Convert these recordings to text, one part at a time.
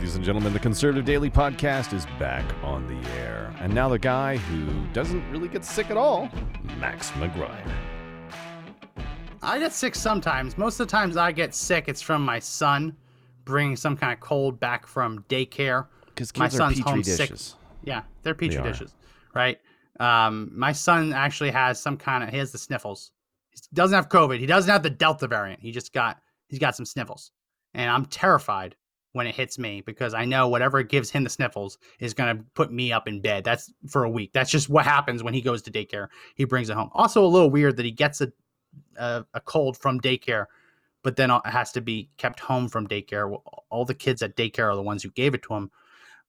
Ladies and gentlemen, the Conservative Daily Podcast is back on the air. And now the guy who doesn't really get sick at all, Max McGuire. I get sick sometimes. Most of the times I get sick, it's from my son bringing some kind of cold back from daycare. Because My kids are son's petri home dishes. sick. Yeah, they're petri They dishes, right? Um, my son actually has some kind of he has the sniffles. He doesn't have COVID. He doesn't have the Delta variant. He just got he's got some sniffles, and I'm terrified when it hits me because I know whatever gives him the sniffles is going to put me up in bed. That's for a week. That's just what happens when he goes to daycare. He brings it home. Also, a little weird that he gets a a, a cold from daycare, but then it has to be kept home from daycare. All the kids at daycare are the ones who gave it to him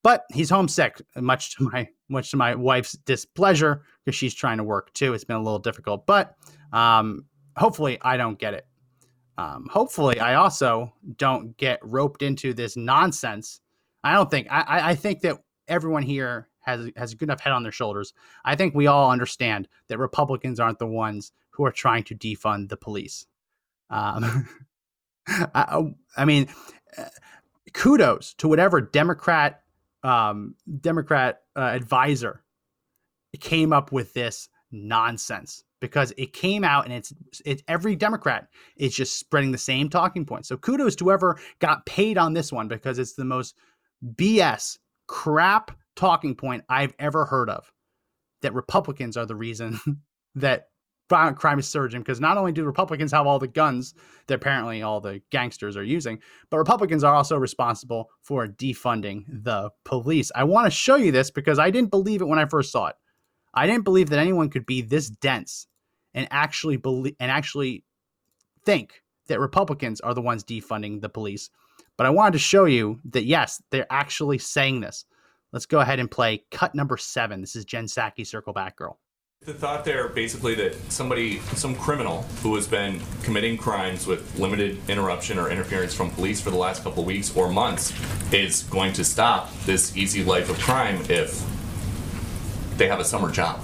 but he's homesick much to my much to my wife's displeasure because she's trying to work too it's been a little difficult but um hopefully i don't get it um hopefully i also don't get roped into this nonsense. I don't think i i, think that everyone here has has a good enough head on their shoulders. I think we all understand that republicans aren't the ones who are trying to defund the police. Um I, I mean uh, kudos to whatever democrat um, Democrat uh, advisor came up with this nonsense because it came out and it's it's every Democrat is just spreading the same talking point. So kudos to whoever got paid on this one because it's the most BS crap talking point I've ever heard of. That Republicans are the reason that violent crime is surging because not only do Republicans have all the guns that apparently all the gangsters are using, but Republicans are also responsible for defunding the police. I want to show you this because I didn't believe it when I first saw it. I didn't believe that anyone could be this dense and actually believe and actually think that Republicans are the ones defunding the police. But I wanted to show you that yes, they're actually saying this. Let's go ahead and play cut number seven. This is Jen Psaki, Circle Back Girl. The thought there, basically, that somebody, some criminal who has been committing crimes with limited interruption or interference from police for the last couple of weeks or months is going to stop this easy life of crime if they have a summer job.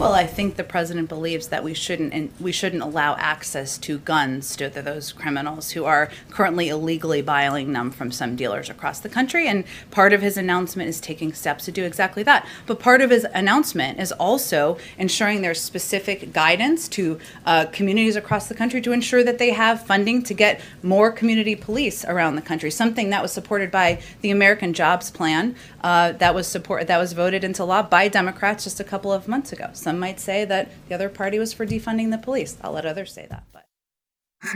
Well, I think the president believes that we shouldn't and we shouldn't allow access to guns to those criminals who are currently illegally buying them from some dealers across the country. And part of his announcement is taking steps to do exactly that. But part of his announcement is also ensuring there's specific guidance to uh, communities across the country to ensure that they have funding to get more community police around the country. Something that was supported by the American Jobs Plan uh, that was support that was voted into law by Democrats just a couple of months ago. Some might say that the other party was for defunding the police. I'll let others say that, but.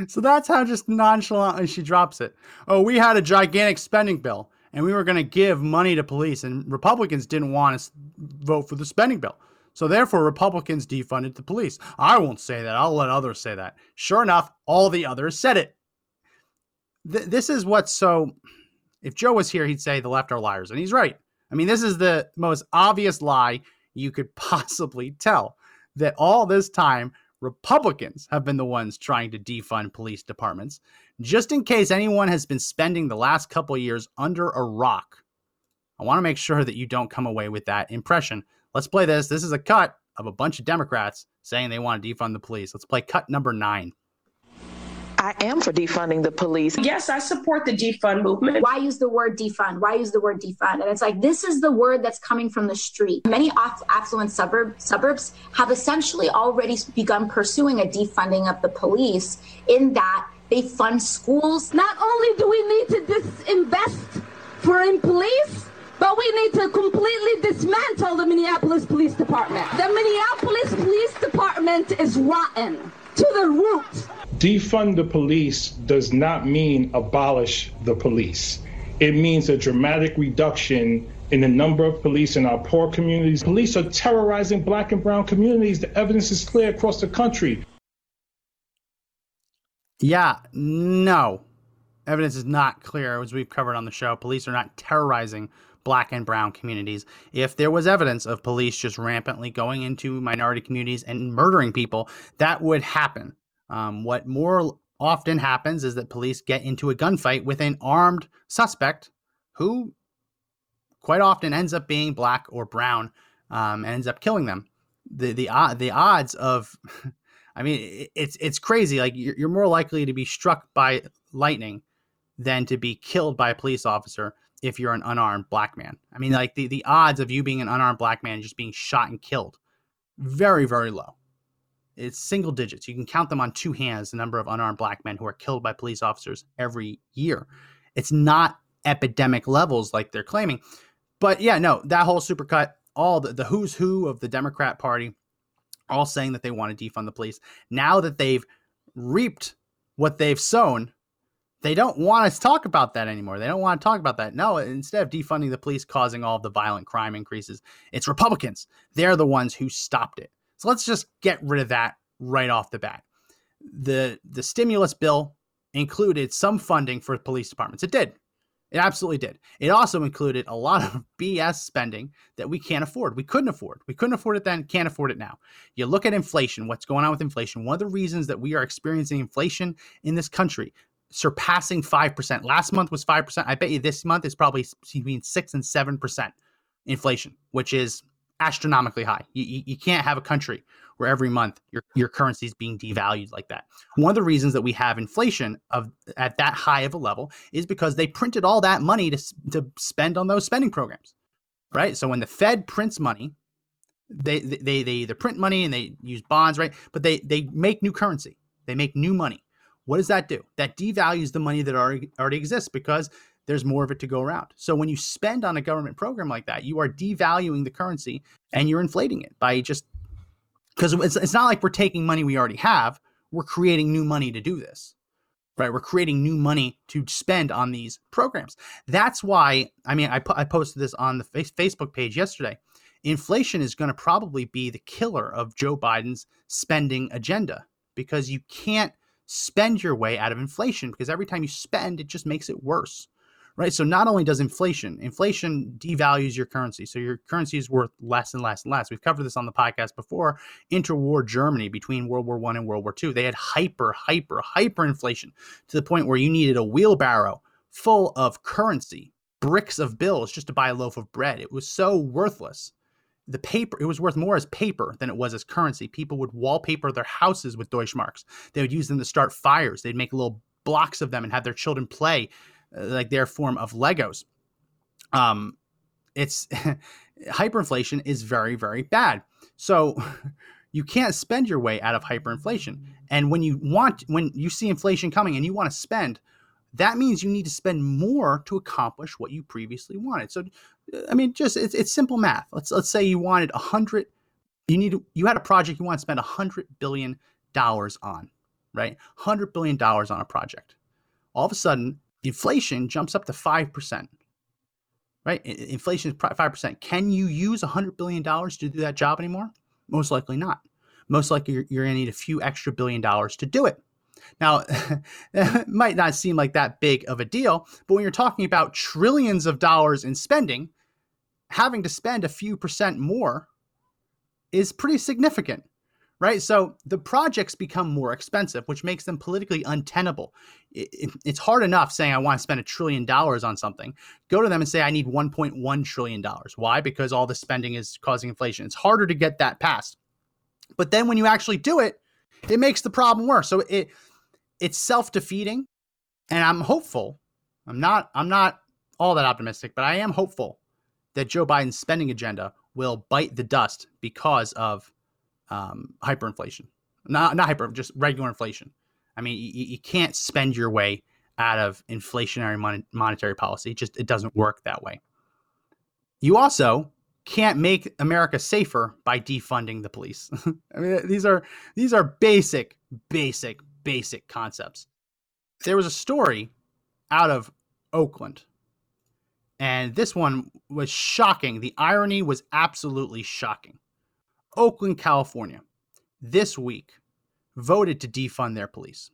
So that's how just nonchalantly she drops it. Oh, we had a gigantic spending bill and we were going to give money to police, and Republicans didn't want to vote for the spending bill. So therefore, Republicans defunded the police. I won't say that. I'll let others say that. Sure enough, all the others said it. Th- this is what's so. If Joe was here, he'd say the left are liars, and he's right. I mean, this is the most obvious lie you could possibly tell that all this time Republicans have been the ones trying to defund police departments. Just in case anyone has been spending the last couple years under a rock, I want to make sure that you don't come away with that impression. Let's play this. This is a cut of a bunch of Democrats saying they want to defund the police. Let's play cut number nine. I am for defunding the police. Yes, I support the defund movement. why use the word defund? Why use the word defund? And it's like this is the word that's coming from the street. Many aff- affluent suburb suburbs have essentially already begun pursuing a defunding of the police in that they fund schools. Not only do we need to disinvest for in police, but we need to completely dismantle the Minneapolis Police Department. The Minneapolis Police Department is rotten to the root. Defund the police does not mean abolish the police. It means a dramatic reduction in the number of police in our poor communities. Police are terrorizing black and brown communities. The evidence is clear across the country. Yeah, no. Evidence is not clear, as we've covered on the show. Police are not terrorizing black and brown communities. If there was evidence of police just rampantly going into minority communities and murdering people, that would happen. Um, what more often happens is that police get into a gunfight with an armed suspect who quite often ends up being black or brown um, and ends up killing them. The the o- the odds of I mean, it's it's crazy. Like you're, you're more likely to be struck by lightning than to be killed by a police officer if you're an unarmed black man. I mean, like the, the odds of you being an unarmed black man just being shot and killed, very, very low. It's single digits. You can count them on two hands, the number of unarmed black men who are killed by police officers every year. It's not epidemic levels like they're claiming. But yeah, no, that whole supercut, all the, the who's who of the Democrat Party, all saying that they want to defund the police. Now that they've reaped what they've sown, they don't want to talk about that anymore. They don't want to talk about that. No, instead of defunding the police causing all the violent crime increases, it's Republicans. They're the ones who stopped it. So let's just get rid of that right off the bat. The the stimulus bill included some funding for police departments. It did. It absolutely did. It also included a lot of BS spending that we can't afford. We couldn't afford. We couldn't afford it then, can't afford it now. You look at inflation, what's going on with inflation. One of the reasons that we are experiencing inflation in this country surpassing 5%. Last month was 5%. I bet you this month is probably between 6 and 7% inflation, which is astronomically high. You, you, can't have a country where every month your, your currency is being devalued like that. One of the reasons that we have inflation of at that high of a level is because they printed all that money to, to spend on those spending programs, right? So when the Fed prints money, they, they, they either print money and they use bonds, right? But they, they make new currency. They make new money. What does that do? That devalues the money that already, already exists because there's more of it to go around. So when you spend on a government program like that, you are devaluing the currency and you're inflating it by just because it's, it's not like we're taking money we already have, we're creating new money to do this. Right, we're creating new money to spend on these programs. That's why, I mean, I, I posted this on the face, Facebook page yesterday. Inflation is going to probably be the killer of Joe Biden's spending agenda because you can't spend your way out of inflation because every time you spend, it just makes it worse right? So not only does inflation, inflation devalues your currency. So your currency is worth less and less and less. We've covered this on the podcast before. Interwar Germany between World War One and World War II, they had hyper, hyper, hyper inflation to the point where you needed a wheelbarrow full of currency, bricks of bills just to buy a loaf of bread. It was so worthless. The paper, it was worth more as paper than it was as currency. People would wallpaper their houses with Deutschmarks. They would use them to start fires. They'd make little blocks of them and have their children play like their form of Legos. Um, it's hyperinflation is very very bad. So you can't spend your way out of hyperinflation. And when you want when you see inflation coming and you want to spend, that means you need to spend more to accomplish what you previously wanted. So I mean just it's, it's simple math. Let's let's say you wanted a hundred you need you had a project you want to spend a hundred billion dollars on, right? Hundred billion dollars on a project. All of a sudden, inflation jumps up to 5%. Right? Inflation is 5%. Can you use $100 billion to do that job anymore? Most likely not. Most likely you're, you're going to need a few extra billion dollars to do it. Now, that might not seem like that big of a deal, but when you're talking about trillions of dollars in spending, having to spend a few percent more is pretty significant right? So the projects become more expensive, which makes them politically untenable. It, it, it's hard enough saying I want to spend a trillion dollars on something. Go to them and say I need 1.1 trillion dollars. Why? Because all the spending is causing inflation. It's harder to get that passed. But then when you actually do it, it makes the problem worse. So it it's self-defeating, and I'm hopeful. I'm not I'm not all that optimistic, but I am hopeful that Joe Biden's spending agenda will bite the dust because of um, hyperinflation. Not not hyper, just regular inflation. I mean, you, you can't spend your way out of inflationary mon- monetary policy. It just it doesn't work that way. You also can't make America safer by defunding the police. I mean, these are these are basic, basic, basic concepts. There was a story out of Oakland, and this one was shocking. The irony was absolutely shocking. Oakland, California, this week voted to defund their police.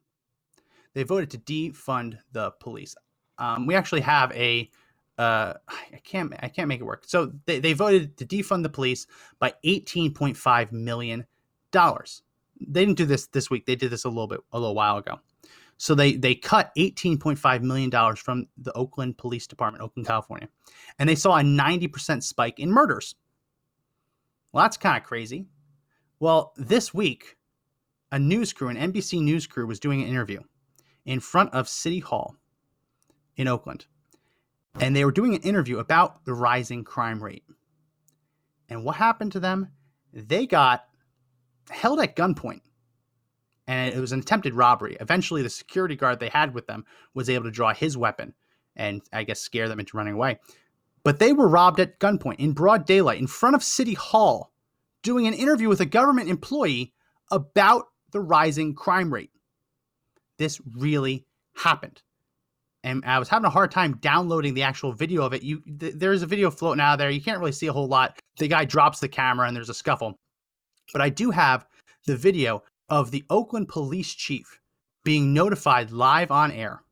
They voted to defund the police. Um, we actually have a uh, I can't I can't make it work. So they, they voted to defund the police by 18.5 million dollars. They didn't do this this week. They did this a little bit a little while ago. So they they cut 18.5 million dollars from the Oakland Police Department, Oakland, California, and they saw a 90% spike in murders. Well, that's kind of crazy. Well, this week, a news crew, an NBC news crew, was doing an interview in front of City Hall in Oakland. and they were doing an interview about the rising crime rate. And what happened to them? They got held at gunpoint. And it was an attempted robbery. Eventually, the security guard they had with them was able to draw his weapon and I guess scare them into running away. But they were robbed at gunpoint in broad daylight in front of City Hall doing an interview with a government employee about the rising crime rate. This really happened. And I was having a hard time downloading the actual video of it. You th- there's a video floating out there. You can't really see a whole lot. The guy drops the camera and there's a scuffle. But I do have the video of the Oakland police chief being notified live on air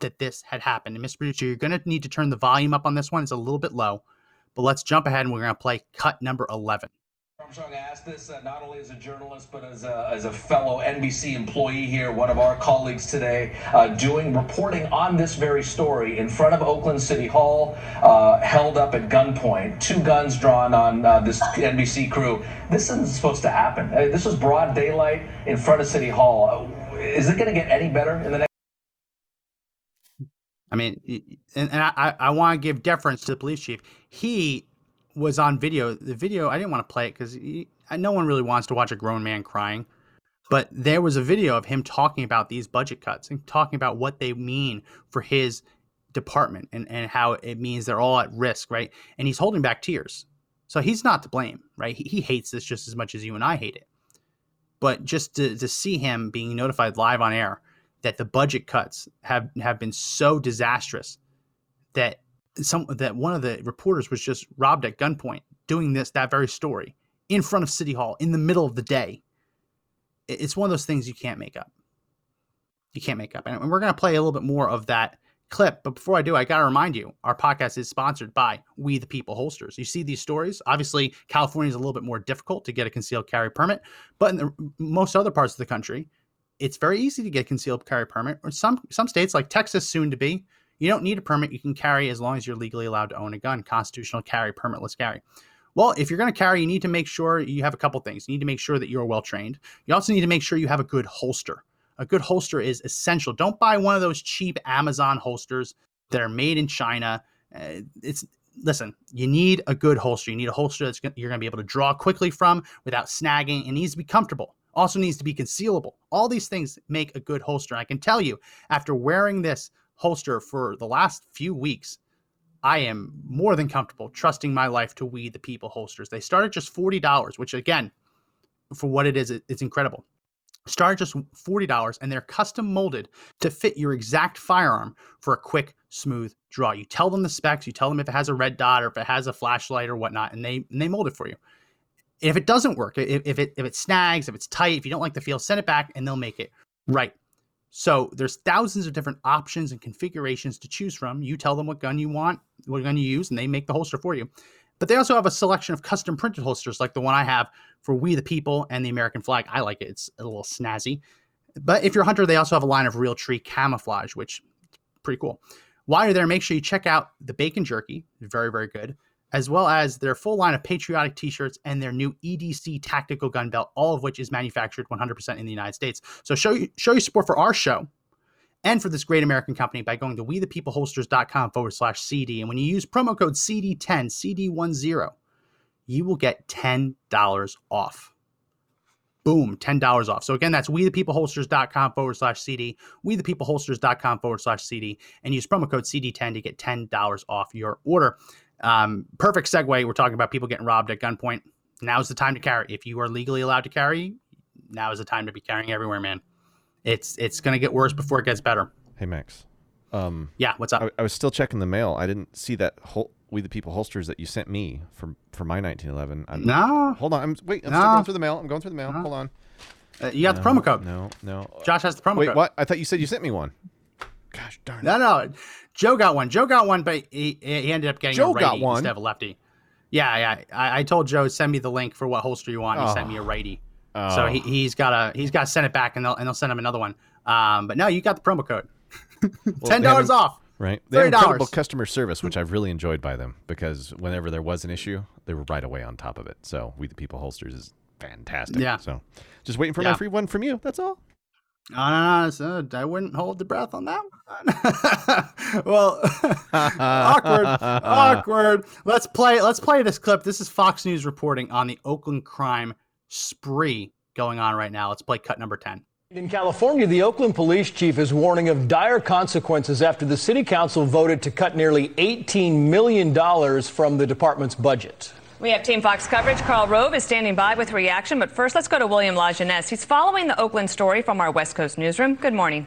that this had happened. And Mr. Producer, you're going to need to turn the volume up on this one. It's a little bit low. But let's jump ahead and we're going to play cut number 11. Armstrong asked this uh, not only as a journalist but as a, as a fellow NBC employee here, one of our colleagues today, uh, doing reporting on this very story in front of Oakland City Hall, uh, held up at gunpoint, two guns drawn on uh, this NBC crew. This isn't supposed to happen. Uh, this was broad daylight in front of City Hall. Uh, Is it going to get any better in the next? I mean, and, and I, I want to give deference to the police chief. He was on video. The video, I didn't want to play it because no one really wants to watch a grown man crying. But there was a video of him talking about these budget cuts and talking about what they mean for his department and, and how it means they're all at risk, right? And he's holding back tears. So he's not to blame, right? He, he hates this just as much as you and I hate it. But just to, to see him being notified live on air that the budget cuts have have been so disastrous that some that one of the reporters was just robbed at gunpoint doing this that very story in front of city hall in the middle of the day. It's one of those things you can't make up. You can't make up. And we're going to play a little bit more of that clip but before i do i got to remind you our podcast is sponsored by we the people holsters. You see these stories? Obviously california is a little bit more difficult to get a concealed carry permit but in the, most other parts of the country it's very easy to get concealed carry permit or some some states like texas soon to be you don't need a permit. You can carry as long as you're legally allowed to own a gun. Constitutional carry, permitless carry. Well, if you're going to carry, you need to make sure you have a couple things. You need to make sure that you're well trained. You also need to make sure you have a good holster. A good holster is essential. Don't buy one of those cheap Amazon holsters that are made in China. Uh, it's listen, you need a good holster. You need a holster that you're going to be able to draw quickly from without snagging. It needs to be comfortable. Also needs to be concealable. All these things make a good holster. I can tell you, after wearing this holster for the last few weeks, I am more than comfortable trusting my life to We the People holsters. They start at just $40, which again, for what it is, it's incredible. Start at just $40 and they're custom molded to fit your exact firearm for a quick, smooth draw. You tell them the specs, you tell them if it has a red dot or if it has a flashlight or whatnot, and they and they mold it for you. If it doesn't work, if, if it if it snags, if it's tight, if you don't like the feel, send it back and they'll make it right. So there's thousands of different options and configurations to choose from. You tell them what gun you want, what gun you use, and they make the holster for you. But they also have a selection of custom printed holsters like the one I have for We the People and the American flag. I like it. It's a little snazzy. But if you're a hunter, they also have a line of Realtree camouflage, which pretty cool. While you're there, make sure you check out the bacon jerky. Very, very good as well as their full line of patriotic t-shirts and their new EDC tactical gun belt, all of which is manufactured 100% in the United States. So show you show your support for our show and for this great American company by going to wethepeopleholsters.com forward slash CD. And when you use promo code CD10, CD10, you will get $10 off. Boom, $10 off. So again, that's wethepeopleholsters.com forward slash CD, wethepeopleholsters.com forward slash CD, and use promo code CD10 to get $10 off your order. Um, perfect segue. We're talking about people getting robbed at gunpoint. Now's the time to carry. If you are legally allowed to carry, now is the time to be carrying everywhere, man. It's it's gonna get worse before it gets better. Hey Max. Um, yeah, what's up? I, I, was still checking the mail. I didn't see that whole We the People holsters that you sent me for for my 1911. I'm, no, hold on. I'm wait. I'm no. still going through the mail. I'm going through the mail. No. Hold on. Uh, you got no, the promo code. No, no. Josh has the promo wait, code. Wait, what? I thought you said you sent me one. Gosh darn it. No, no. Joe got one. Joe got one, but he, he ended up getting Joe a righty got one. instead of a lefty. Yeah, yeah. I, I, told Joe send me the link for what holster you want. He oh. sent me a righty. Oh. So he, he's got to he's got to send it back, and they'll and they'll send him another one. Um, but no, you got the promo code. Ten dollars off. Right. They have incredible customer service, which I've really enjoyed by them because whenever there was an issue, they were right away on top of it. So we the people holsters is fantastic. Yeah. So just waiting for yeah. my free one from you. That's all. Uh, so I wouldn't hold the breath on that one. well, awkward, awkward. Let's play. Let's play this clip. This is Fox News reporting on the Oakland crime spree going on right now. Let's play cut number ten. In California, the Oakland police chief is warning of dire consequences after the city council voted to cut nearly $18 million from the department's budget. We have Team Fox coverage. Karl Rove is standing by with reaction. But first, let's go to William Lajeunesse. He's following the Oakland story from our West Coast newsroom. Good morning.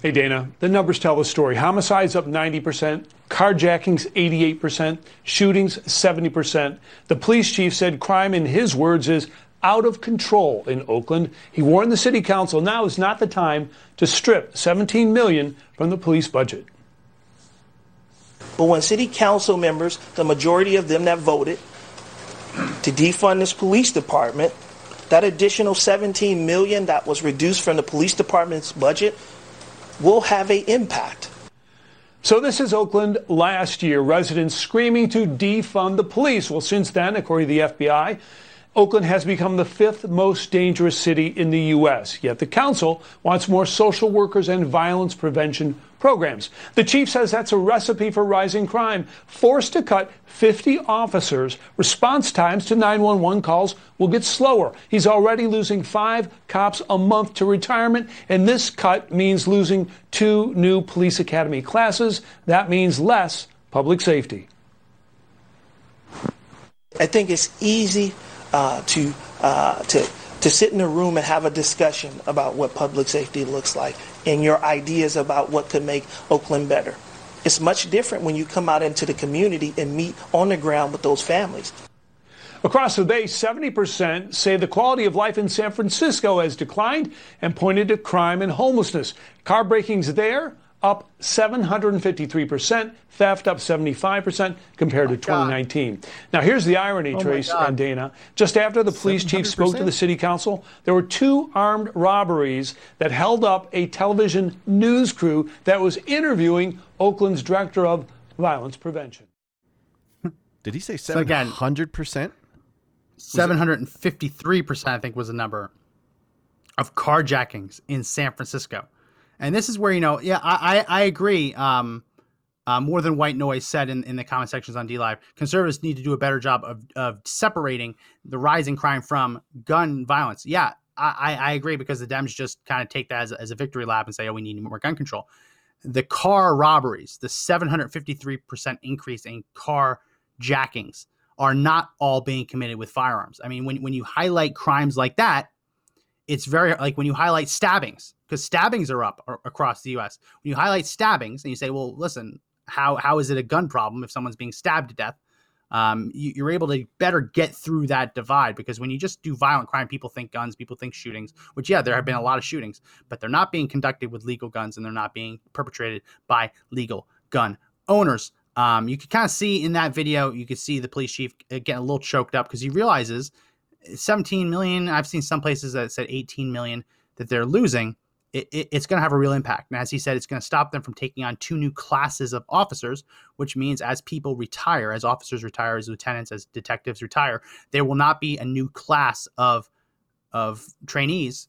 Hey, Dana. The numbers tell the story. Homicides up 90%, carjackings 88%, shootings 70%. The police chief said crime, in his words, is out of control in Oakland. He warned the city council now is not the time to strip 17 million from the police budget. But when city council members, the majority of them that voted to defund this police department, that additional 17 million that was reduced from the police department's budget will have an impact. So this is Oakland last year. Residents screaming to defund the police. Well, since then, according to the FBI, Oakland has become the fifth most dangerous city in the U.S., yet the council wants more social workers and violence prevention programs. The chief says that's a recipe for rising crime. Forced to cut 50 officers, response times to 911 calls will get slower. He's already losing five cops a month to retirement, and this cut means losing two new police academy classes. That means less public safety. I think it's easy uh, to uh, to to sit in a room and have a discussion about what public safety looks like and your ideas about what could make Oakland better. It's much different when you come out into the community and meet on the ground with those families. Across the bay, 70% say the quality of life in San Francisco has declined and pointed to crime and homelessness. Car breakings there up 753%, theft up 75% compared oh to 2019. God. Now, here's the irony, oh Trace and Dana. Just after the police 700%? chief spoke to the city council, there were two armed robberies that held up a television news crew that was interviewing Oakland's director of violence prevention. Did he say 700%? 753%, I think, was the number of carjackings in San Francisco. And this is where you know, yeah, I I, I agree. Um, uh, more than white noise said in, in the comment sections on DLive. Conservatives need to do a better job of, of separating the rising crime from gun violence. Yeah, I, I agree because the Dems just kind of take that as, as a victory lap and say, oh, we need more gun control. The car robberies, the 753% increase in car jackings are not all being committed with firearms. I mean, when, when you highlight crimes like that, it's very like when you highlight stabbings, because stabbings are up across the U.S. When you highlight stabbings and you say, "Well, listen, how how is it a gun problem if someone's being stabbed to death?" Um, you, are able to better get through that divide because when you just do violent crime, people think guns, people think shootings. Which yeah, there have been a lot of shootings, but they're not being conducted with legal guns and they're not being perpetrated by legal gun owners. Um, you can kind of see in that video, you can see the police chief getting a little choked up because he realizes 17 million. I've seen some places that said 18 million that they're losing it, it, it's going to have a real impact. And as he said, it's going to stop them from taking on two new classes of officers, which means as people retire, as officers retire, as lieutenants, as detectives retire, there will not be a new class of of trainees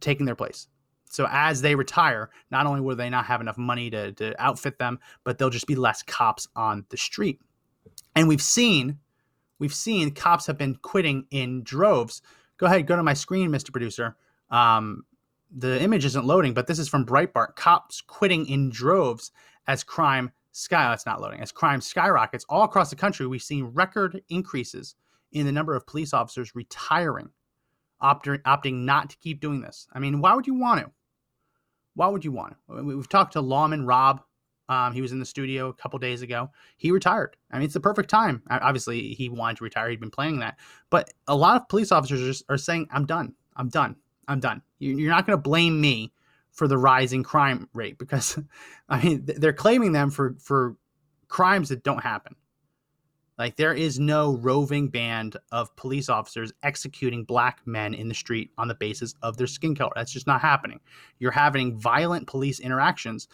taking their place. So as they retire, not only will they not have enough money to, to outfit them, but there'll just be less cops on the street. And we've seen, we've seen cops have been quitting in droves. Go ahead, go to my screen, Mr. Producer. Um, the image isn't loading, but this is from Breitbart. Cops quitting in droves as crime sky. It's not loading. As crime skyrockets all across the country, we've seen record increases in the number of police officers retiring, opting, opting not to keep doing this. I mean, why would you want to? Why would you want to? We've talked to lawman Rob. Um, he was in the studio a couple days ago. He retired. I mean, it's the perfect time. Obviously, he wanted to retire. He'd been planning that. But a lot of police officers are saying, I'm done. I'm done. I'm done. You're not going to blame me for the rising crime rate because, I mean, they're claiming them for for crimes that don't happen. Like there is no roving band of police officers executing black men in the street on the basis of their skin color. That's just not happening. You're having violent police interactions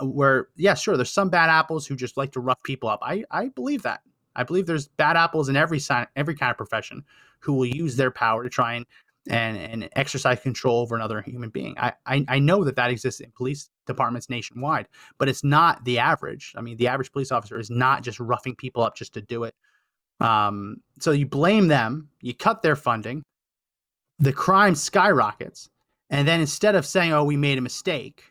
where, yeah, sure, there's some bad apples who just like to rough people up. I, I believe that. I believe there's bad apples in every sign, every kind of profession who will use their power to try and and and exercise control over another human being. I, I I know that that exists in police departments nationwide, but it's not the average. I mean, the average police officer is not just roughing people up just to do it. Um, so you blame them, you cut their funding, the crime skyrockets, and then instead of saying, "Oh, we made a mistake,"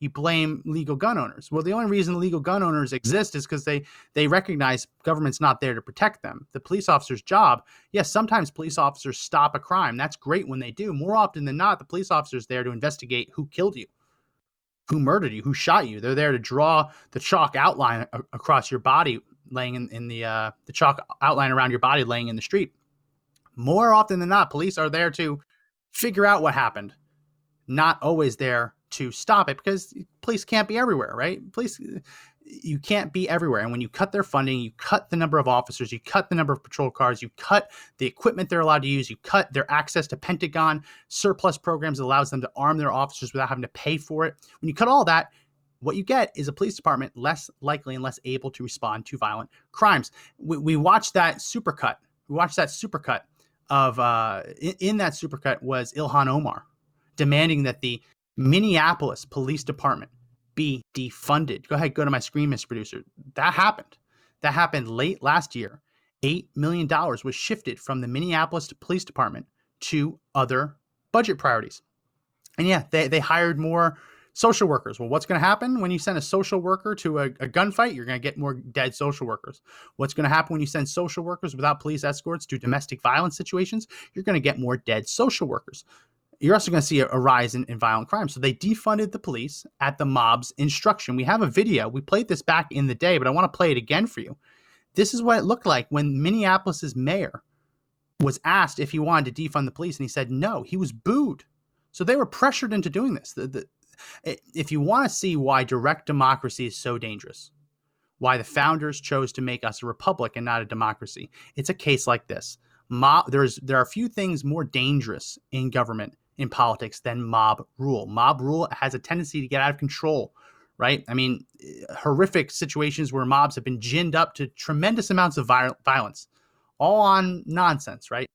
you blame legal gun owners. Well, the only reason legal gun owners exist is because they they recognize government's not there to protect them. The police officer's job, yes, sometimes police officers stop a crime. That's great when they do. More often than not, the police officer's there to investigate who killed you, who murdered you, who shot you. They're there to draw the chalk outline a- across your body, laying in, in the uh, the chalk outline around your body, laying in the street. More often than not, police are there to figure out what happened, not always there to stop it because police can't be everywhere, right? Police, you can't be everywhere. And when you cut their funding, you cut the number of officers, you cut the number of patrol cars, you cut the equipment they're allowed to use, you cut their access to Pentagon surplus programs that allows them to arm their officers without having to pay for it. When you cut all that, what you get is a police department less likely and less able to respond to violent crimes. We, we watched that supercut. We watched that supercut of uh, in, in that supercut was Ilhan Omar demanding that the Minneapolis Police Department be defunded. Go ahead, go to my screen, Mr. Producer. That happened. That happened late last year. $8 million was shifted from the Minneapolis Police Department to other budget priorities. And yeah, they, they hired more social workers. Well, what's going to happen when you send a social worker to a, a gunfight? You're going to get more dead social workers. What's going to happen when you send social workers without police escorts to domestic violence situations? You're going to get more dead social workers you're also going to see a, a rise in, in, violent crime. So they defunded the police at the mob's instruction. We have a video. We played this back in the day, but I want to play it again for you. This is what it looked like when Minneapolis's mayor was asked if he wanted to defund the police, and he said no. He was booed. So they were pressured into doing this. The, the, if you want to see why direct democracy is so dangerous, why the founders chose to make us a republic and not a democracy, it's a case like this. There's there are a few things more dangerous in government in politics than mob rule. Mob rule has a tendency to get out of control, right? I mean, horrific situations where mobs have been ginned up to tremendous amounts of violence, all on nonsense, right?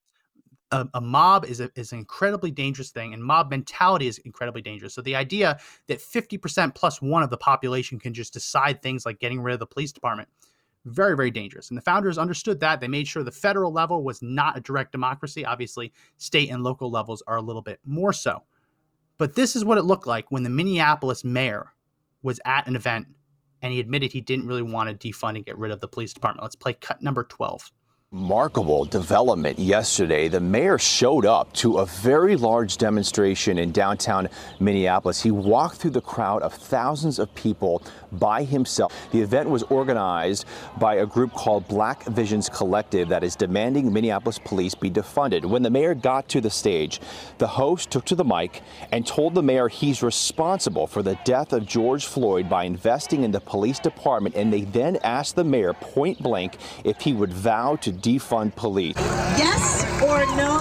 A, a, mob is, a, is an incredibly dangerous thing, and mob mentality is incredibly dangerous. So the idea that 50% plus one of the population can just decide things like getting rid of the police department very, very dangerous. And the founders understood that. They made sure the federal level was not a direct democracy. Obviously, state and local levels are a little bit more so. But this is what it looked like when the Minneapolis mayor was at an event and he admitted he didn't really want to defund and get rid of the police department. Let's play cut number 12 remarkable development yesterday. The mayor showed up to a very large demonstration in downtown Minneapolis. He walked through the crowd of thousands of people by himself. The event was organized by a group called Black Visions Collective that is demanding Minneapolis police be defunded. When the mayor got to the stage, the host took to the mic and told the mayor he's responsible for the death of George Floyd by investing in the police department. And they then asked the mayor point blank if he would vow to defund police. Yes or no?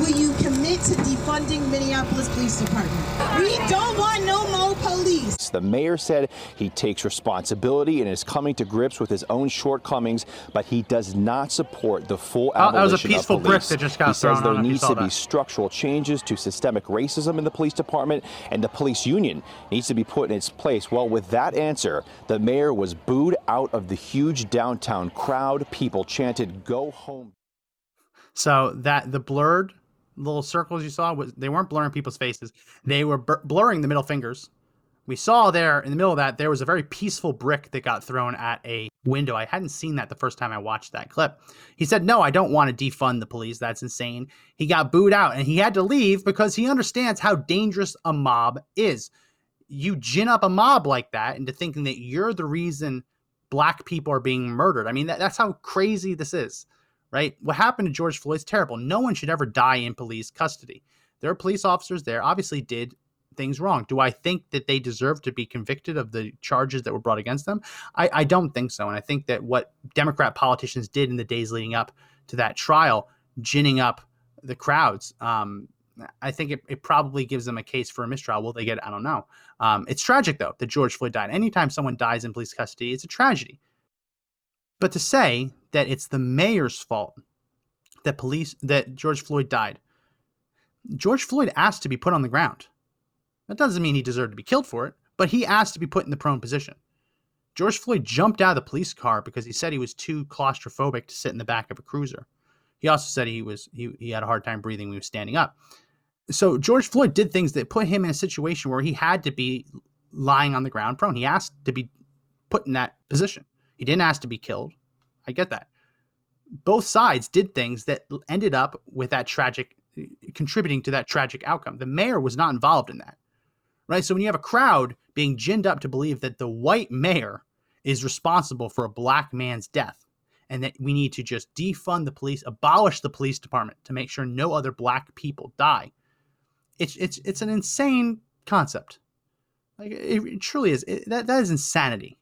Will you commit to defunding Minneapolis Police Department? We don't want no more police. The mayor said he takes responsibility and is coming to grips with his own shortcomings, but he does not support the full oh, abolition that was a peaceful of police. brick that just got he says there needs to that. be structural changes to systemic racism in the police department, and the police union needs to be put in its place. Well, with that answer, the mayor was booed out of the huge downtown crowd. People chanted, "Go home." So that the blurred little circles you saw was they weren't blurring people's faces; they were blurring the middle fingers we saw there in the middle of that there was a very peaceful brick that got thrown at a window. I hadn't seen that the first time I watched that clip. He said, "No, I don't want to defund the police. That's insane." He got booed out and he had to leave because he understands how dangerous a mob is. You gin up a mob like that into thinking that you're the reason black people are being murdered. I mean, that, that's how crazy this is, right? What happened to George Floyd is terrible. No one should ever die in police custody. There are police officers there, obviously did things wrong. Do I think that they deserve to be convicted of the charges that were brought against them? I, I don't think so. And I think that what Democrat politicians did in the days leading up to that trial, ginning up the crowds, um, I think it, it probably gives them a case for a mistrial. Will they get it? I don't know. Um, it's tragic, though, that George Floyd died. Anytime someone dies in police custody, it's a tragedy. But to say that it's the mayor's fault that police that George Floyd died, George Floyd asked to be put on the ground. That doesn't mean he deserved to be killed for it, but he asked to be put in the prone position. George Floyd jumped out of the police car because he said he was too claustrophobic to sit in the back of a cruiser. He also said he was he, he had a hard time breathing when he was standing up. So George Floyd did things that put him in a situation where he had to be lying on the ground prone. He asked to be put in that position. He didn't ask to be killed. I get that. Both sides did things that ended up with that tragic uh, contributing to that tragic outcome. The mayor was not involved in that. Right? So when you have a crowd being ginned up to believe that the white mayor is responsible for a black man's death and that we need to just defund the police, abolish the police department to make sure no other black people die. It's it's it's an insane concept. Like it, it truly is. It, that that is insanity.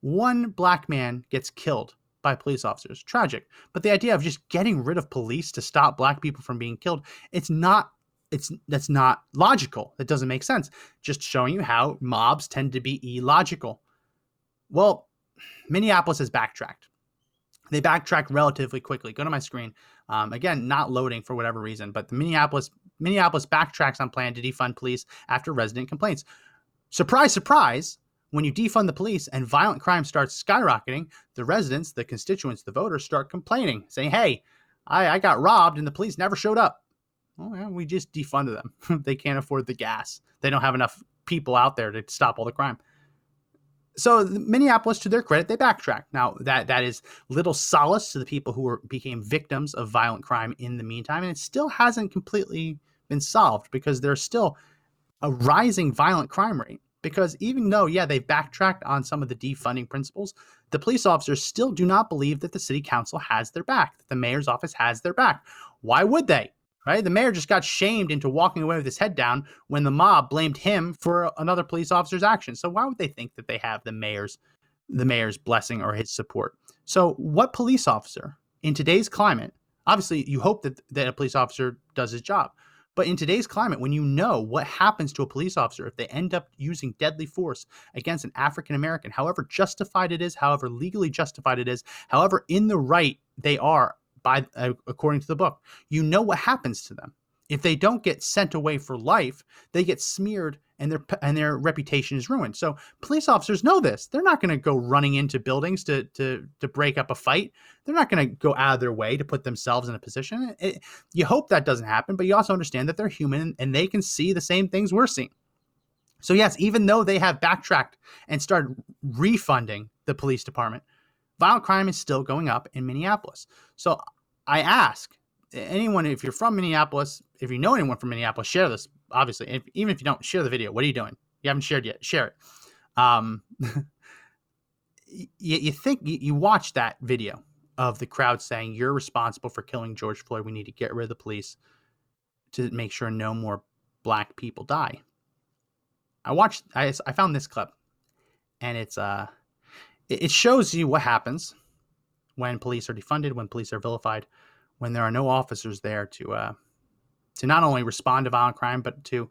One black man gets killed by police officers. Tragic. But the idea of just getting rid of police to stop black people from being killed, it's not it's that's not logical. That doesn't make sense. Just showing you how mobs tend to be illogical. Well, Minneapolis has backtracked. They backtracked relatively quickly. Go to my screen. Um, again, not loading for whatever reason, but the Minneapolis Minneapolis backtracks on plan to defund police after resident complaints. Surprise, surprise! When you defund the police and violent crime starts skyrocketing, the residents, the constituents, the voters start complaining, saying, "Hey, I, I got robbed and the police never showed up." Well, yeah, we just defunded them. they can't afford the gas. They don't have enough people out there to stop all the crime. So Minneapolis, to their credit, they backtrack. Now that that is little solace to the people who were became victims of violent crime in the meantime, and it still hasn't completely been solved because there's still a rising violent crime rate. Because even though, yeah, they've backtracked on some of the defunding principles, the police officers still do not believe that the city council has their back, that the mayor's office has their back. Why would they? right? The mayor just got shamed into walking away with his head down when the mob blamed him for another police officer's action. So why would they think that they have the mayor's the mayor's blessing or his support? So what police officer in today's climate, obviously you hope that that a police officer does his job. But in today's climate, when you know what happens to a police officer if they end up using deadly force against an African American, however justified it is, however legally justified it is, however in the right they are by uh, according to the book. You know what happens to them. If they don't get sent away for life, they get smeared and their and their reputation is ruined. So police officers know this. They're not going to go running into buildings to to to break up a fight. They're not going to go out of their way to put themselves in a position. It, you hope that doesn't happen, but you also understand that they're human and they can see the same things we're seeing. So yes, even though they have backtracked and started refunding the police department, violent crime is still going up in Minneapolis. So I ask anyone, if you're from Minneapolis, if you know anyone from Minneapolis, share this. Obviously, if, even if you don't share the video, what are you doing? You haven't shared yet. Share it. Um, you, you think you, you watch that video of the crowd saying you're responsible for killing George Floyd. We need to get rid of the police to make sure no more black people die. I watched. I, I found this clip, and it's uh it shows you what happens when police are defunded, when police are vilified, when there are no officers there to uh, to not only respond to violent crime, but to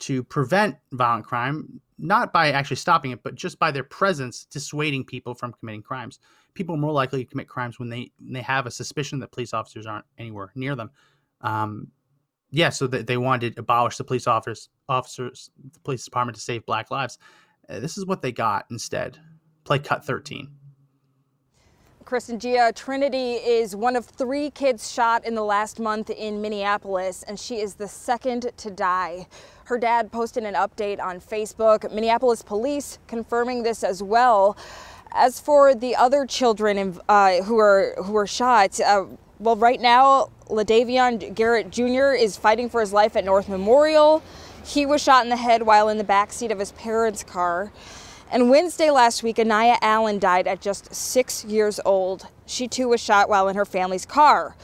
to prevent violent crime, not by actually stopping it, but just by their presence dissuading people from committing crimes. People are more likely to commit crimes when they when they have a suspicion that police officers aren't anywhere near them. Um, yeah, so that they wanted to abolish the police officers, officers, the police department to save black lives. Uh, this is what they got instead play cut 13. Kristen Gia, Trinity is one of three kids shot in the last month in Minneapolis, and she is the second to die. Her dad posted an update on Facebook. Minneapolis police confirming this as well. As for the other children uh, who are who were shot, uh, well, right now, Ladavionne Garrett Jr. is fighting for his life at North Memorial. He was shot in the head while in the backseat of his parents' car. And Wednesday last week, Aniya Allen died at just six years old. She too was shot while in her family's car.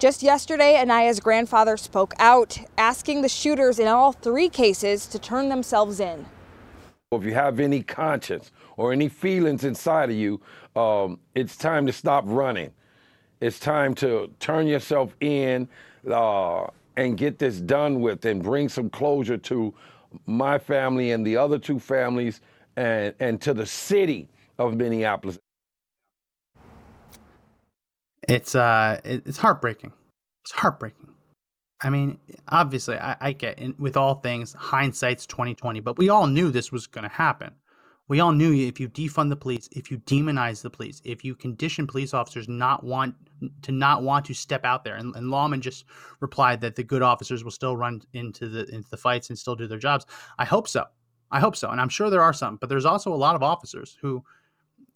Just yesterday, Aniya's grandfather spoke out, asking the shooters in all three cases to turn themselves in. If you have any conscience or any feelings inside of you, um, it's time to stop running. It's time to turn yourself in uh, and get this done with and bring some closure to my family and the other two families and, and to the city of Minneapolis. It's uh, it's heartbreaking. It's heartbreaking. I mean, obviously, I, I get in, with all things hindsight's twenty twenty, but we all knew this was going to happen. We all knew if you defund the police, if you demonize the police, if you condition police officers not want to not want to step out there, and, and Lawman just replied that the good officers will still run into the into the fights and still do their jobs. I hope so. I hope so, and I'm sure there are some, but there's also a lot of officers who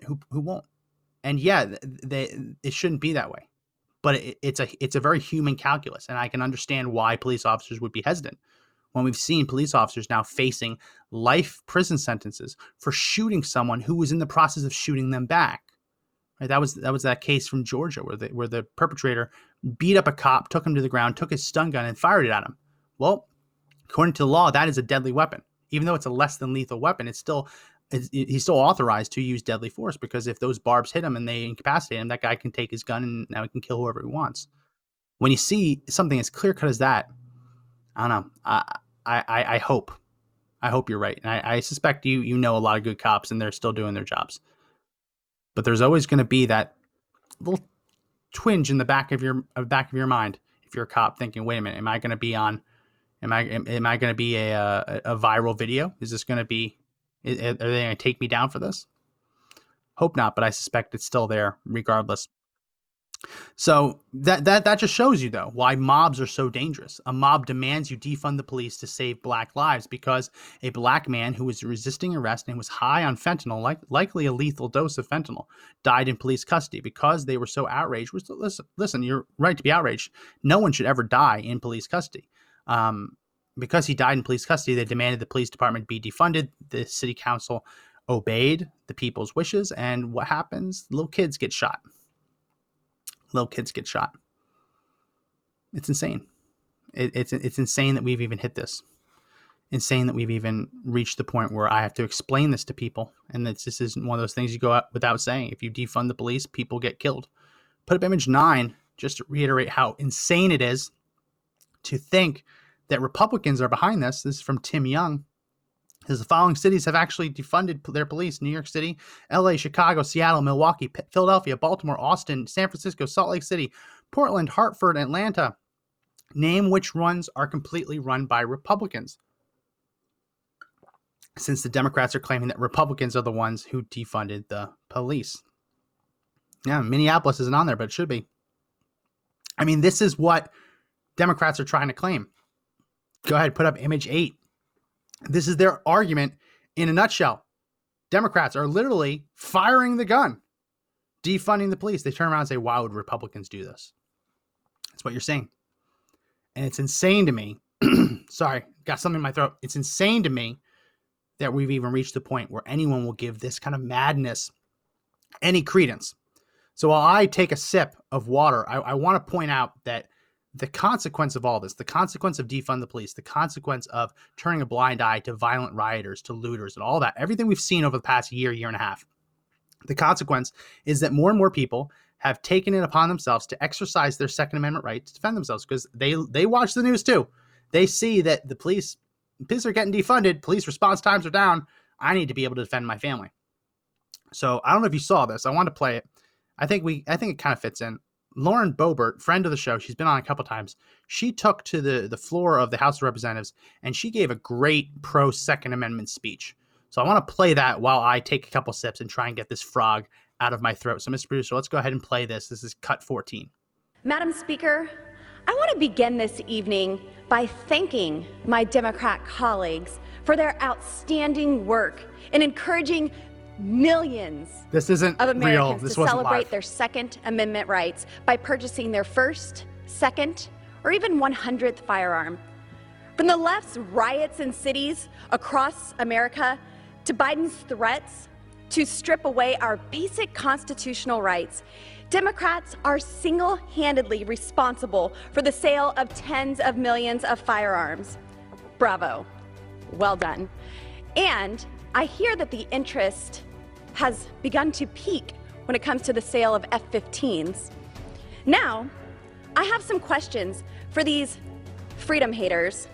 who who won't. And yeah, they it shouldn't be that way but it, it's a it's a very human calculus, and I can understand why police officers would be hesitant when we've seen police officers now facing life prison sentences for shooting someone who was in the process of shooting them back. Right? That was that was that case from Georgia where the where the perpetrator beat up a cop, took him to the ground, took his stun gun, and fired it at him. Well, according to the law, that is a deadly weapon. Even though it's a less than lethal weapon, it's still he's still authorized to use deadly force because if those barbs hit him and they incapacitate him, that guy can take his gun and now he can kill whoever he wants. When you see something as clear cut as that, I don't know. I, I, I hope, I hope you're right, and I, I suspect you you know a lot of good cops and they're still doing their jobs. But there's always going to be that little twinge in the back of your back of your mind if you're a cop thinking, wait a minute, am I going to be on? Am I am, am I going to be a, a a viral video? Is this going to be are they going to take me down for this? Hope not, but I suspect it's still there regardless. So that that that just shows you though why mobs are so dangerous. A mob demands you defund the police to save black lives because a black man who was resisting arrest and was high on fentanyl, like likely a lethal dose of fentanyl, died in police custody because they were so outraged. Listen, listen, you're right to be outraged. No one should ever die in police custody. Um, because he died in police custody, they demanded the police department be defunded. The city council obeyed the people's wishes, and what happens? Little kids get shot. Little kids get shot. It's insane. It, it's it's insane that we've even hit this. Insane that we've even reached the point where I have to explain this to people, and that this isn't one of those things you go out without saying. If you defund the police, people get killed. Put up image nine just to reiterate how insane it is to think that Republicans are behind this. This is from Tim Young. Says the following cities have actually defunded their police New York City, LA, Chicago, Seattle, Milwaukee, Philadelphia, Baltimore, Austin, San Francisco, Salt Lake City, Portland, Hartford, Atlanta. Name which ones are completely run by Republicans. Since the Democrats are claiming that Republicans are the ones who defunded the police. Yeah, Minneapolis isn't on there, but it should be. I mean, this is what Democrats are trying to claim. Go ahead, put up image eight. This is their argument in a nutshell. Democrats are literally firing the gun, defunding the police. They turn around and say, Why would Republicans do this? That's what you're saying. And it's insane to me. Sorry, got something in my throat. It's insane to me that we've even reached the point where anyone will give this kind of madness any credence. So while I take a sip of water, I, I want to point out that the consequence of all this, the consequence of defund the police, the consequence of turning a blind eye to violent rioters, to looters, and all that, everything we've seen over the past year, year and a half, the consequence is that more and more people have taken it upon themselves to exercise their Second Amendment right to defend themselves because they they watch the news too. They see that the police police are getting defunded, police response times are down. I need to be able to defend my family. So I don't know if you saw this. I want to play it. I think we I think it kind of fits in. Lauren Boebert, friend of the show, she's been on a couple times. She took to the the floor of the House of Representatives and she gave a great pro Second Amendment speech. So I want to play that while I take a couple sips and try and get this frog out of my throat. So, Mr. Producer, let's go ahead and play this. This is cut 14. Madam Speaker, I want to begin this evening by thanking my Democrat colleagues for their outstanding work in encouraging millions this isn't of Americans real. This to celebrate live. their Second Amendment rights by purchasing their first, second, or even 100th firearm. From the left's riots in cities across America to Biden's threats to strip away our basic constitutional rights, Democrats are single handedly responsible for the sale of tens of millions of firearms. Bravo. Well done. And I hear that the interest has begun to peak when it comes to the sale of F 15s. Now, I have some questions for these freedom haters.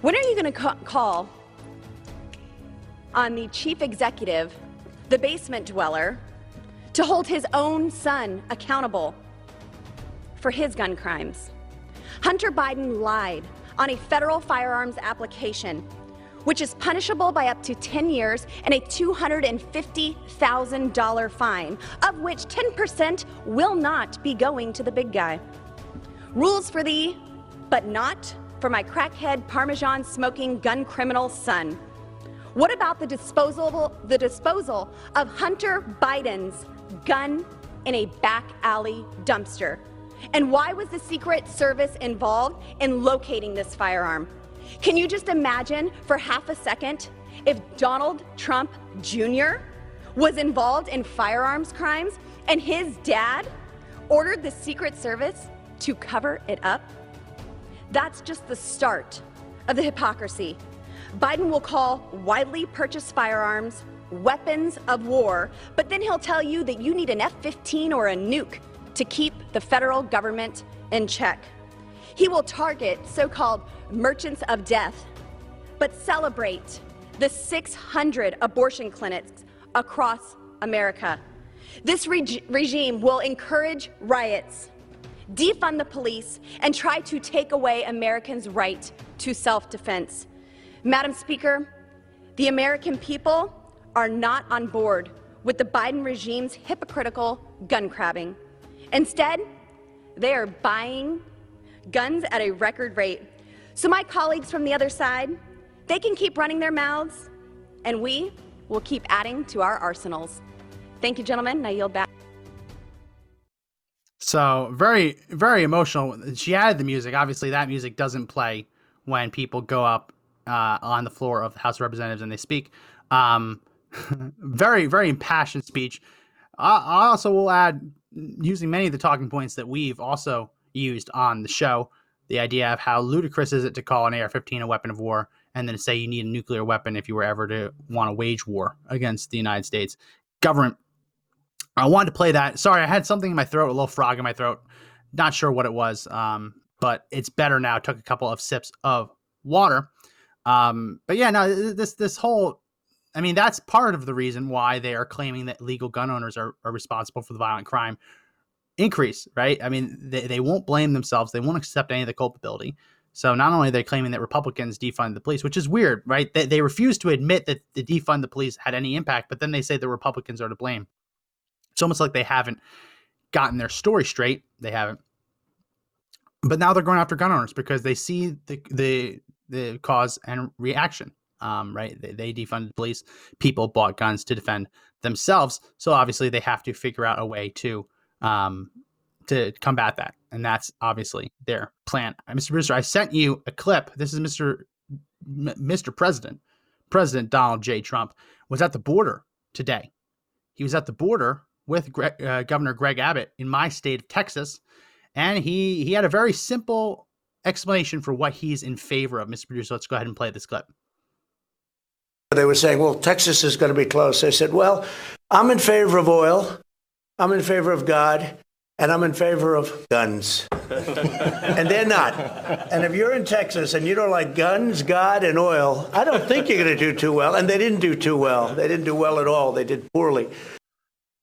When are you going to ca- call on the chief executive, the basement dweller, to hold his own son accountable for his gun crimes? Hunter Biden lied on a federal firearms application, which is punishable by up to 10 years and a $250,000 fine, of which 10% will not be going to the big guy. Rules for thee, but not for my crackhead Parmesan smoking gun criminal son. What about the disposal, the disposal of Hunter Biden's gun in a back alley dumpster? And why was the Secret Service involved in locating this firearm? Can you just imagine for half a second if Donald Trump Jr. was involved in firearms crimes and his dad ordered the Secret Service to cover it up? That's just the start of the hypocrisy. Biden will call widely purchased firearms weapons of war, but then he'll tell you that you need an F 15 or a nuke to keep the federal government in check. He will target so called merchants of death, but celebrate the 600 abortion clinics across America. This reg- regime will encourage riots, defund the police, and try to take away Americans' right to self defense. Madam Speaker, the American people are not on board with the Biden regime's hypocritical gun grabbing. Instead, they are buying guns at a record rate. So, my colleagues from the other side, they can keep running their mouths, and we will keep adding to our arsenals. Thank you, gentlemen. I yield back. So very, very emotional. She added the music. Obviously, that music doesn't play when people go up uh, on the floor of the House of Representatives and they speak. Um, very, very impassioned speech. I, I also will add, using many of the talking points that we've also used on the show, the idea of how ludicrous is it to call an AR-15 a weapon of war, and then say you need a nuclear weapon if you were ever to want to wage war against the United States government. I wanted to play that. Sorry, I had something in my throat, a little frog in my throat. Not sure what it was, um, but it's better now. Took a couple of sips of water. Um, but yeah, no, this this whole I mean, that's part of the reason why they are claiming that legal gun owners are, are responsible for the violent crime increase, right? I mean, they, they won't blame themselves. They won't accept any of the culpability. So not only are they claiming that Republicans defund the police, which is weird, right? They, they refuse to admit that the defund the police had any impact, but then they say the Republicans are to blame. It's almost like they haven't gotten their story straight. They haven't. But now they're going after gun owners because they see the the the cause and reaction um, right? They, they defunded police. People bought guns to defend themselves. So obviously they have to figure out a way to um, to combat that, and that's obviously their plan. Uh, Mr. Brewster, I sent you a clip. This is Mr. M- Mr. President, President Donald J. Trump was at the border today. He was at the border with Gre- uh, Governor Greg Abbott in my state of Texas, and he he had a very simple explanation for what he's in favor of. Mr. Producer, let's go ahead and play this clip. They were saying, well, Texas is going to be close. I said, well, I'm in favor of oil, I'm in favor of God, and I'm in favor of guns. and they're not. And if you're in Texas and you don't like guns, God, and oil, I don't think you're going to do too well. And they didn't do too well. They didn't do well at all. They did poorly.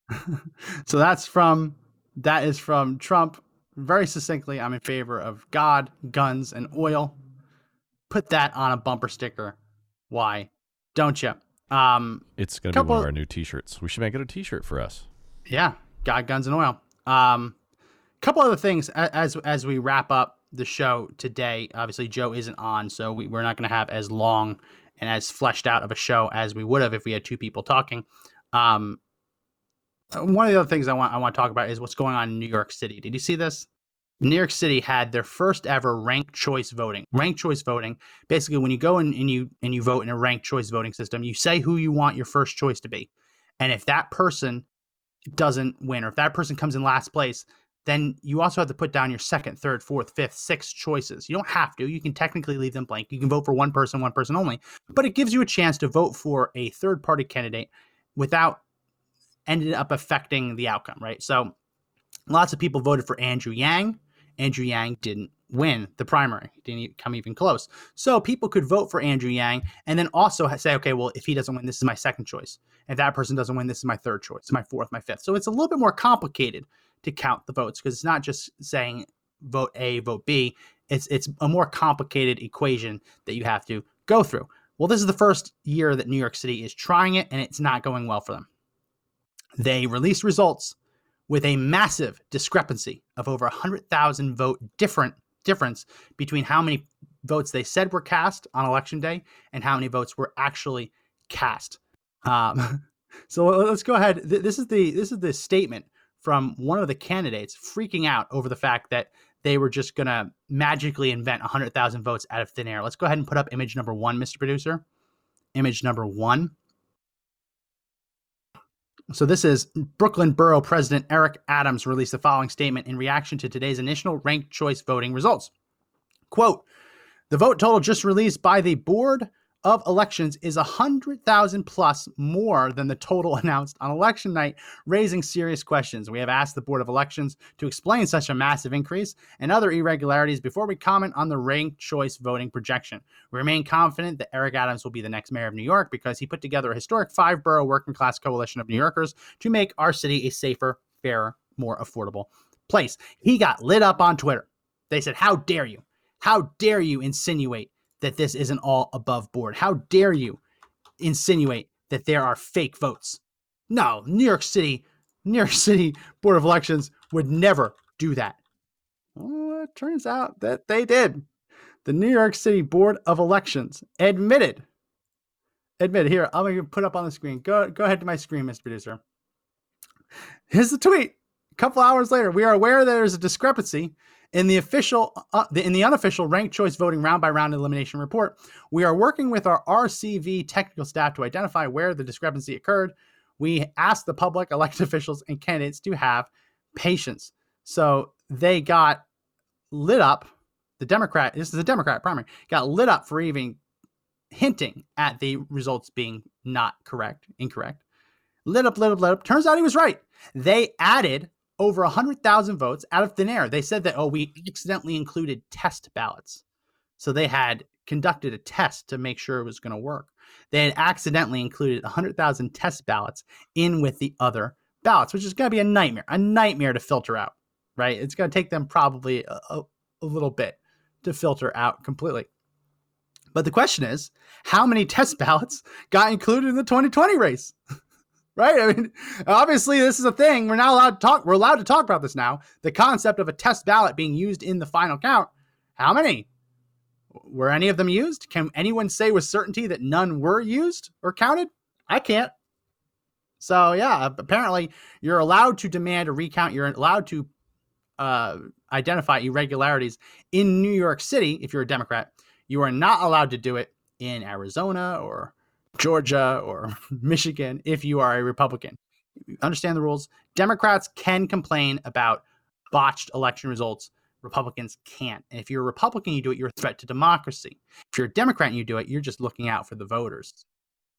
so that's from that is from Trump. Very succinctly, I'm in favor of God, guns, and oil. Put that on a bumper sticker. Why? don't you? Um, it's going to be one of our new T-shirts. We should make it a T-shirt for us. Yeah, God, guns, and oil. Um, couple other things as as we wrap up the show today. Obviously, Joe isn't on, so we, we're not going to have as long and as fleshed out of a show as we would have if we had two people talking. Um, one of the other things I want I want to talk about is what's going on in New York City. Did you see this? New York City had their first ever ranked choice voting. Ranked choice voting, basically, when you go in and you and you vote in a ranked choice voting system, you say who you want your first choice to be, and if that person doesn't win, or if that person comes in last place, then you also have to put down your second, third, fourth, fifth, sixth choices. You don't have to. You can technically leave them blank. You can vote for one person, one person only, but it gives you a chance to vote for a third party candidate without ended up affecting the outcome, right? So lots of people voted for Andrew Yang Andrew Yang didn't win the primary. He didn't come even close. So people could vote for Andrew Yang and then also say, okay, well, if he doesn't win, this is my second choice. If that person doesn't win, this is my third choice, my fourth, my fifth. So it's a little bit more complicated to count the votes because it's not just saying vote A, vote B. it's it's a more complicated equation that you have to go through. Well, this is the first year that New York City is trying it, and it's not going well for them. They released results with a massive discrepancy of over 100,000 vote different difference between how many votes they said were cast on election day and how many votes were actually cast. Um, so let's go ahead. This is the this is the statement from one of the candidates freaking out over the fact that they were just going to magically invent 100,000 votes out of thin air. Let's go ahead and put up image number one, Mr. Producer. Image number one. So this is Brooklyn Borough President Eric Adams released the following statement in reaction to today's initial ranked choice voting results. Quote, the vote total just released by the Board of elections is 100,000 plus more than the total announced on election night, raising serious questions. We have asked the Board of Elections to explain such a massive increase and other irregularities before we comment on the ranked choice voting projection. We remain confident that Eric Adams will be the next mayor of New York because he put together a historic five borough working class coalition of New Yorkers to make our city a safer, fairer, more affordable place. He got lit up on Twitter. They said, How dare you? How dare you insinuate that this isn't all above board? How dare you insinuate that there are fake votes? No, New York City, New York City Board of Elections would never do that. Well, it turns out that they did. The New York City Board of Elections admitted, admitted here, I'm to put up on the screen. Go, go ahead to my screen, Mr. Producer. Here's the tweet. A couple hours later, we are aware there is a discrepancy in the official, uh, the, in the unofficial ranked choice voting round by round elimination report, we are working with our RCV technical staff to identify where the discrepancy occurred. We asked the public, elected officials, and candidates to have patience. So they got lit up. The Democrat, this is a Democrat primary, got lit up for even hinting at the results being not correct, incorrect. Lit up, lit up, lit up. Turns out he was right. They added over 100,000 votes out of thin air. They said that, oh, we accidentally included test ballots. So they had conducted a test to make sure it was going to work. They had accidentally included 100,000 test ballots in with the other ballots, which is going to be a nightmare, a nightmare to filter out, right? It's going to take them probably a, a, a little bit to filter out completely. But the question is, how many test ballots got included in the 2020 race? right? I mean, obviously, this is a thing. We're not allowed to talk. We're allowed to talk about this now. The concept of a test ballot being used in the final count. How many? Were any of them used? Can anyone say with certainty that none were used or counted? I can't. So, yeah, apparently you're allowed to demand a recount. You're allowed to uh, identify irregularities in New York City if you're a Democrat. You are not allowed to do it in Arizona or Georgia or Michigan if you are a Republican. Understand the rules. Democrats can complain about botched election results. Republicans can't. And if you're a Republican, you do it, you're a threat to democracy. If you're a Democrat and you do it, you're just looking out for the voters.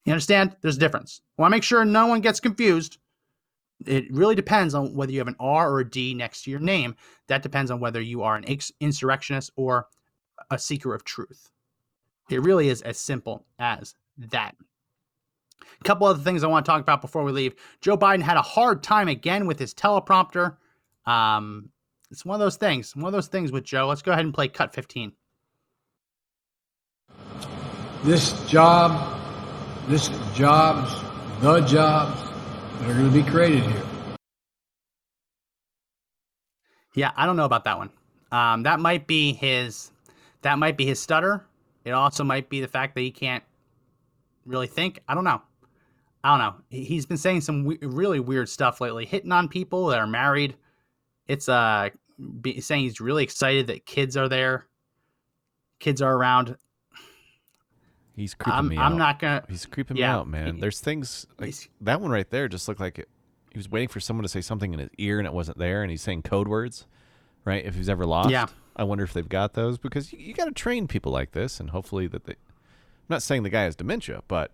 You understand? There's a difference. I want to make sure no one gets confused. It really depends on whether you have an R or a D next to your name. That depends on whether you are an insurrectionist or a seeker of truth. It really is as simple as that. A couple other things I want to talk about before we leave. Joe Biden had a hard time again with his teleprompter. Um, it's one of those things. One of those things with Joe. Let's go ahead and play cut 15. This job, this jobs, the jobs that are going to be created here. Yeah, I don't know about that one. Um, that might be his. That might be his stutter. It also might be the fact that he can't really think. I don't know. I don't know. He's been saying some w- really weird stuff lately, hitting on people that are married. It's uh be, saying he's really excited that kids are there, kids are around. He's creeping I'm, me I'm out. not gonna. He's creeping yeah, me out, man. he- There's things like that one right there. Just looked like it, he was waiting for someone to say something in his ear and it wasn't there, and he's saying code words. Right? If he's ever lost, Yeah. I wonder if they've got those because you, you got to train people like this, and hopefully that they. I'm not saying the guy has dementia, but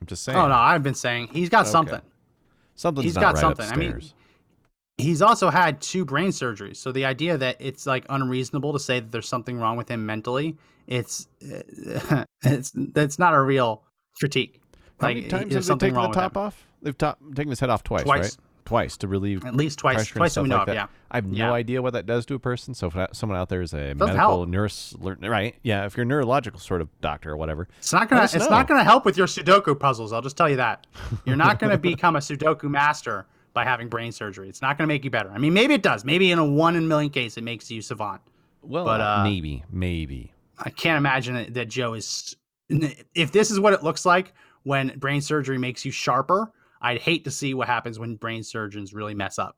I'm just saying. Oh no, I've been saying he's got Okay. something. Something's He's got right something. I mean, he's also had two brain surgeries. So the idea that it's like unreasonable to say that there's something wrong with him mentally, it's it's that's not a real critique. How like many times have they taken the top off? They've top, taken his head off twice, Twice. right? Twice to relieve At least twice- twice we know like of, yeah. I have no idea what that does to a person. So if that- someone out there is a medical help. nurse, right? Yeah, if you're a neurological sort of doctor or whatever, It's not gonna. It's know. not gonna help with your Sudoku puzzles. I'll just tell you that. You're not gonna become a Sudoku master by having brain surgery. It's not gonna make you better. I mean, maybe it does. Maybe in a one in a million case, it makes you savant. Well, but uh, maybe, maybe. I can't imagine that Joe is. If this is what it looks like when brain surgery makes you sharper, I'd hate to see what happens when brain surgeons really mess up.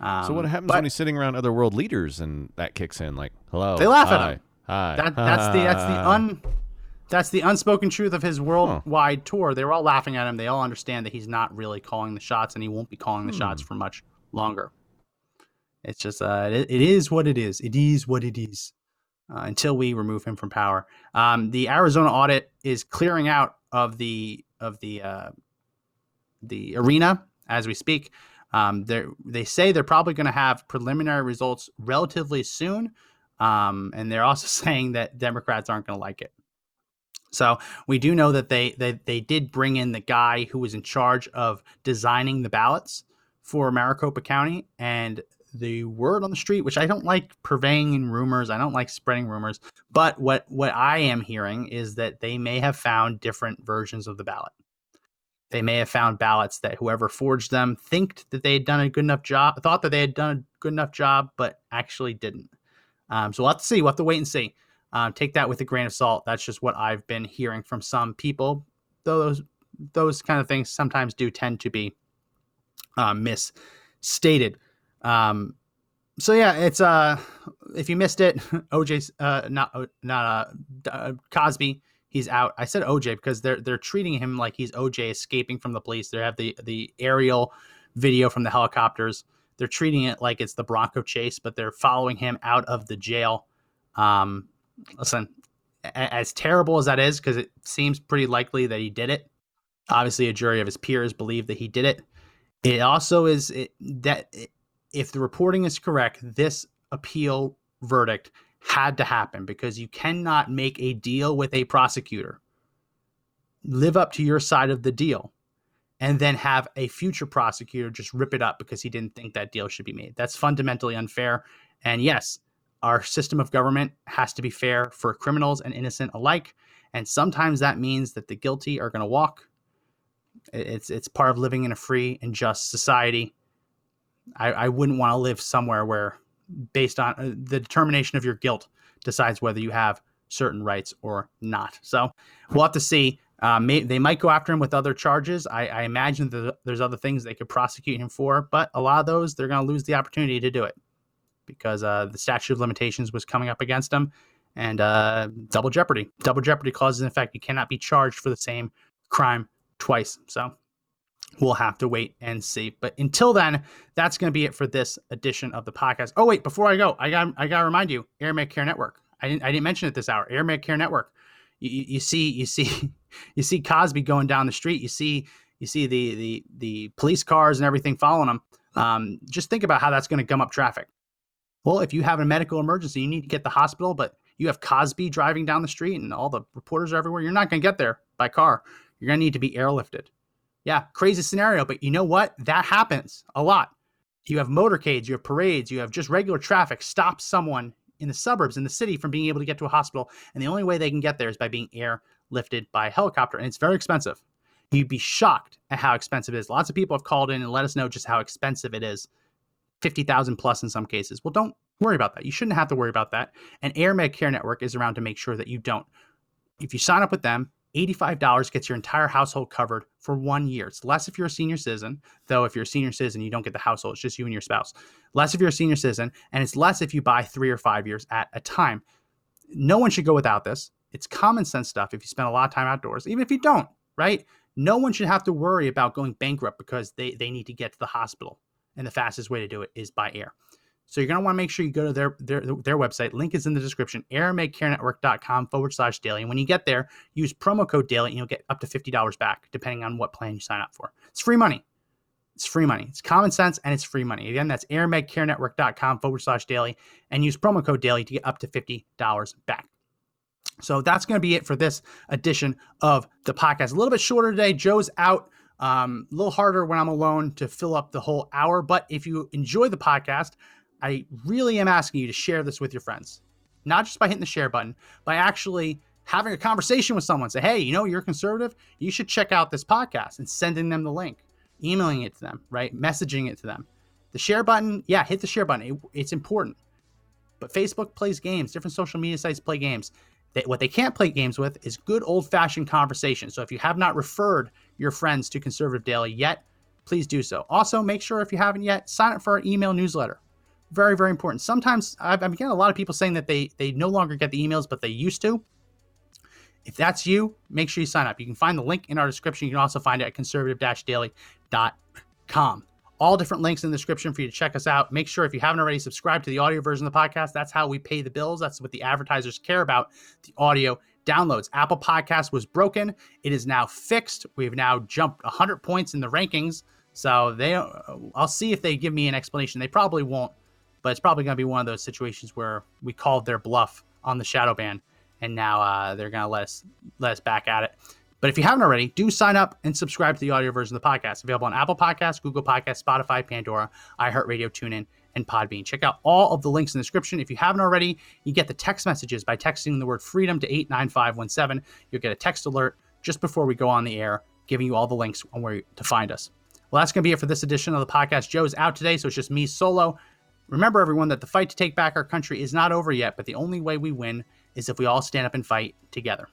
Um, so what happens but when he's sitting around other world leaders and that kicks in? Like, hello, They laugh at hi, him. Hi, That, that's the that's the un that's the unspoken truth of his worldwide tour. They were all laughing at him. They all understand that he's not really calling the shots, and he won't be calling the shots Hmm. for much longer. It's just uh, it, it is what it is. It is what it is. Uh, until we remove him from power, um, the Arizona audit is clearing out of the of the uh, the arena as we speak. Um, they say they're probably going to have preliminary results relatively soon, um, and they're also saying that Democrats aren't going to like it. So we do know that they, they they did bring in the guy who was in charge of designing the ballots for Maricopa County, and the word on the street, which I don't like purveying in rumors, I don't like spreading rumors, but what what I am hearing is that they may have found different versions of the ballot. They may have found ballots that whoever forged them think that they had done a good enough job, thought that they had done a good enough job, but actually didn't. Um, so we'll have to see. We'll have to wait and see. Um, take that with a grain of salt. That's just what I've been hearing from some people. Though those those kind of things sometimes do tend to be uh, misstated. Um, so yeah, it's uh, if you missed it, OJ, uh, not not uh, uh, Cosby. He's out. I said OJ because they're they're treating him like he's OJ escaping from the police. They have the the aerial video from the helicopters. They're treating it like it's the Bronco chase, but they're following him out of the jail. Um, listen, as terrible as that is, because it seems pretty likely that he did it. Obviously, a jury of his peers believe that he did it. It also is it, that if the reporting is correct, this appeal verdict had to happen because you cannot make a deal with a prosecutor, live up to your side of the deal, and then have a future prosecutor just rip it up because he didn't think that deal should be made. That's fundamentally unfair. And yes, our system of government has to be fair for criminals and innocent alike. And sometimes that means that the guilty are going to walk. It's it's part of living in a free and just society. I, I wouldn't want to live somewhere where, based on uh, the determination of your guilt, decides whether you have certain rights or not. So we'll have to see. Uh, may, they might go after him with other charges. I, I imagine that there's other things they could prosecute him for, but a lot of those they're going to lose the opportunity to do it because uh, the statute of limitations was coming up against him, and uh, double jeopardy. Double jeopardy clause is in effect. You cannot be charged for the same crime twice. So we'll have to wait and see. But until then, that's going to be it for this edition of the podcast. Oh wait, before I go, I got I got to remind you, Air Care Network. I didn't I didn't mention it this hour. Air Care Network. You, you, see you see you see Cosby going down the street. You see you see the the the police cars and everything following him. Um, just think about how that's going to gum up traffic. Well, if you have a medical emergency, you need to get the hospital, but you have Cosby driving down the street and all the reporters are everywhere. You're not going to get there by car. You're going to need to be airlifted. Yeah, crazy scenario, but you know what? That happens a lot. You have motorcades, you have parades, you have just regular traffic stop someone in the suburbs, in the city, from being able to get to a hospital. And the only way they can get there is by being airlifted by a helicopter. And it's very expensive. You'd be shocked at how expensive it is. Lots of people have called in and let us know just how expensive it is 50,000 plus in some cases. Well, don't worry about that. You shouldn't have to worry about that. And Air Med Care Network is around to make sure that you don't. If you sign up with them, $85 gets your entire household covered for one year. It's less if you're a senior citizen, though if you're a senior citizen, you don't get the household. It's just you and your spouse. Less if you're a senior citizen, and it's less if you buy three or five years at a time. No one should go without this. It's common sense stuff if you spend a lot of time outdoors, even if you don't, right? No one should have to worry about going bankrupt because they, they need to get to the hospital. And the fastest way to do it is by air. So you're going to want to make sure you go to their, their their website. Link is in the description, airmedcarenetwork.com forward slash daily. And when you get there, use promo code daily and you'll get up to $50 back, depending on what plan you sign up for. It's free money. It's free money. It's common sense and it's free money. Again, that's airmedcarenetwork.com forward slash daily and use promo code daily to get up to $50 back. So that's going to be it for this edition of the podcast. A little bit shorter today. Joe's out Um, a little harder when I'm alone to fill up the whole hour. But if you enjoy the podcast, I really am asking you to share this with your friends, not just by hitting the share button, by actually having a conversation with someone. Say, hey, you know, you're conservative. You should check out this podcast and sending them the link, emailing it to them, right? Messaging it to them. The share button, yeah, hit the share button. It, it's important. But Facebook plays games. Different social media sites play games. They, what they can't play games with is good old fashioned conversation. So if you have not referred your friends to Conservative Daily yet, please do so. Also, make sure if you haven't yet, sign up for our email newsletter. Very, very important. Sometimes I've, getting a lot of people saying that they they no longer get the emails, but they used to. If that's you, make sure you sign up. You can find the link in our description. You can also find it at conservative-daily.com all different links in the description for you to check us out. Make sure if you haven't already subscribed to the audio version of the podcast, that's how we pay the bills. That's what the advertisers care about the audio downloads. Apple Podcast was broken. It is now fixed. We've now jumped 100 points in the rankings. So they I'll see if they give me an explanation. They probably won't, but it's probably going to be one of those situations where we called their bluff on the shadow ban and now uh, they're going to let us let us back at it. But if you haven't already, do sign up and subscribe to the audio version of the podcast. Available on Apple Podcasts, Google Podcasts, Spotify, Pandora, iHeartRadio, TuneIn, and Podbean. Check out all of the links in the description. If you haven't already, you get the text messages by texting the word freedom to 89517. You'll get a text alert just before we go on the air, giving you all the links on where to find us. Well, that's going to be it for this edition of the podcast. Joe's out today, so it's just me solo. Remember, everyone, that the fight to take back our country is not over yet, but the only way we win is if we all stand up and fight together.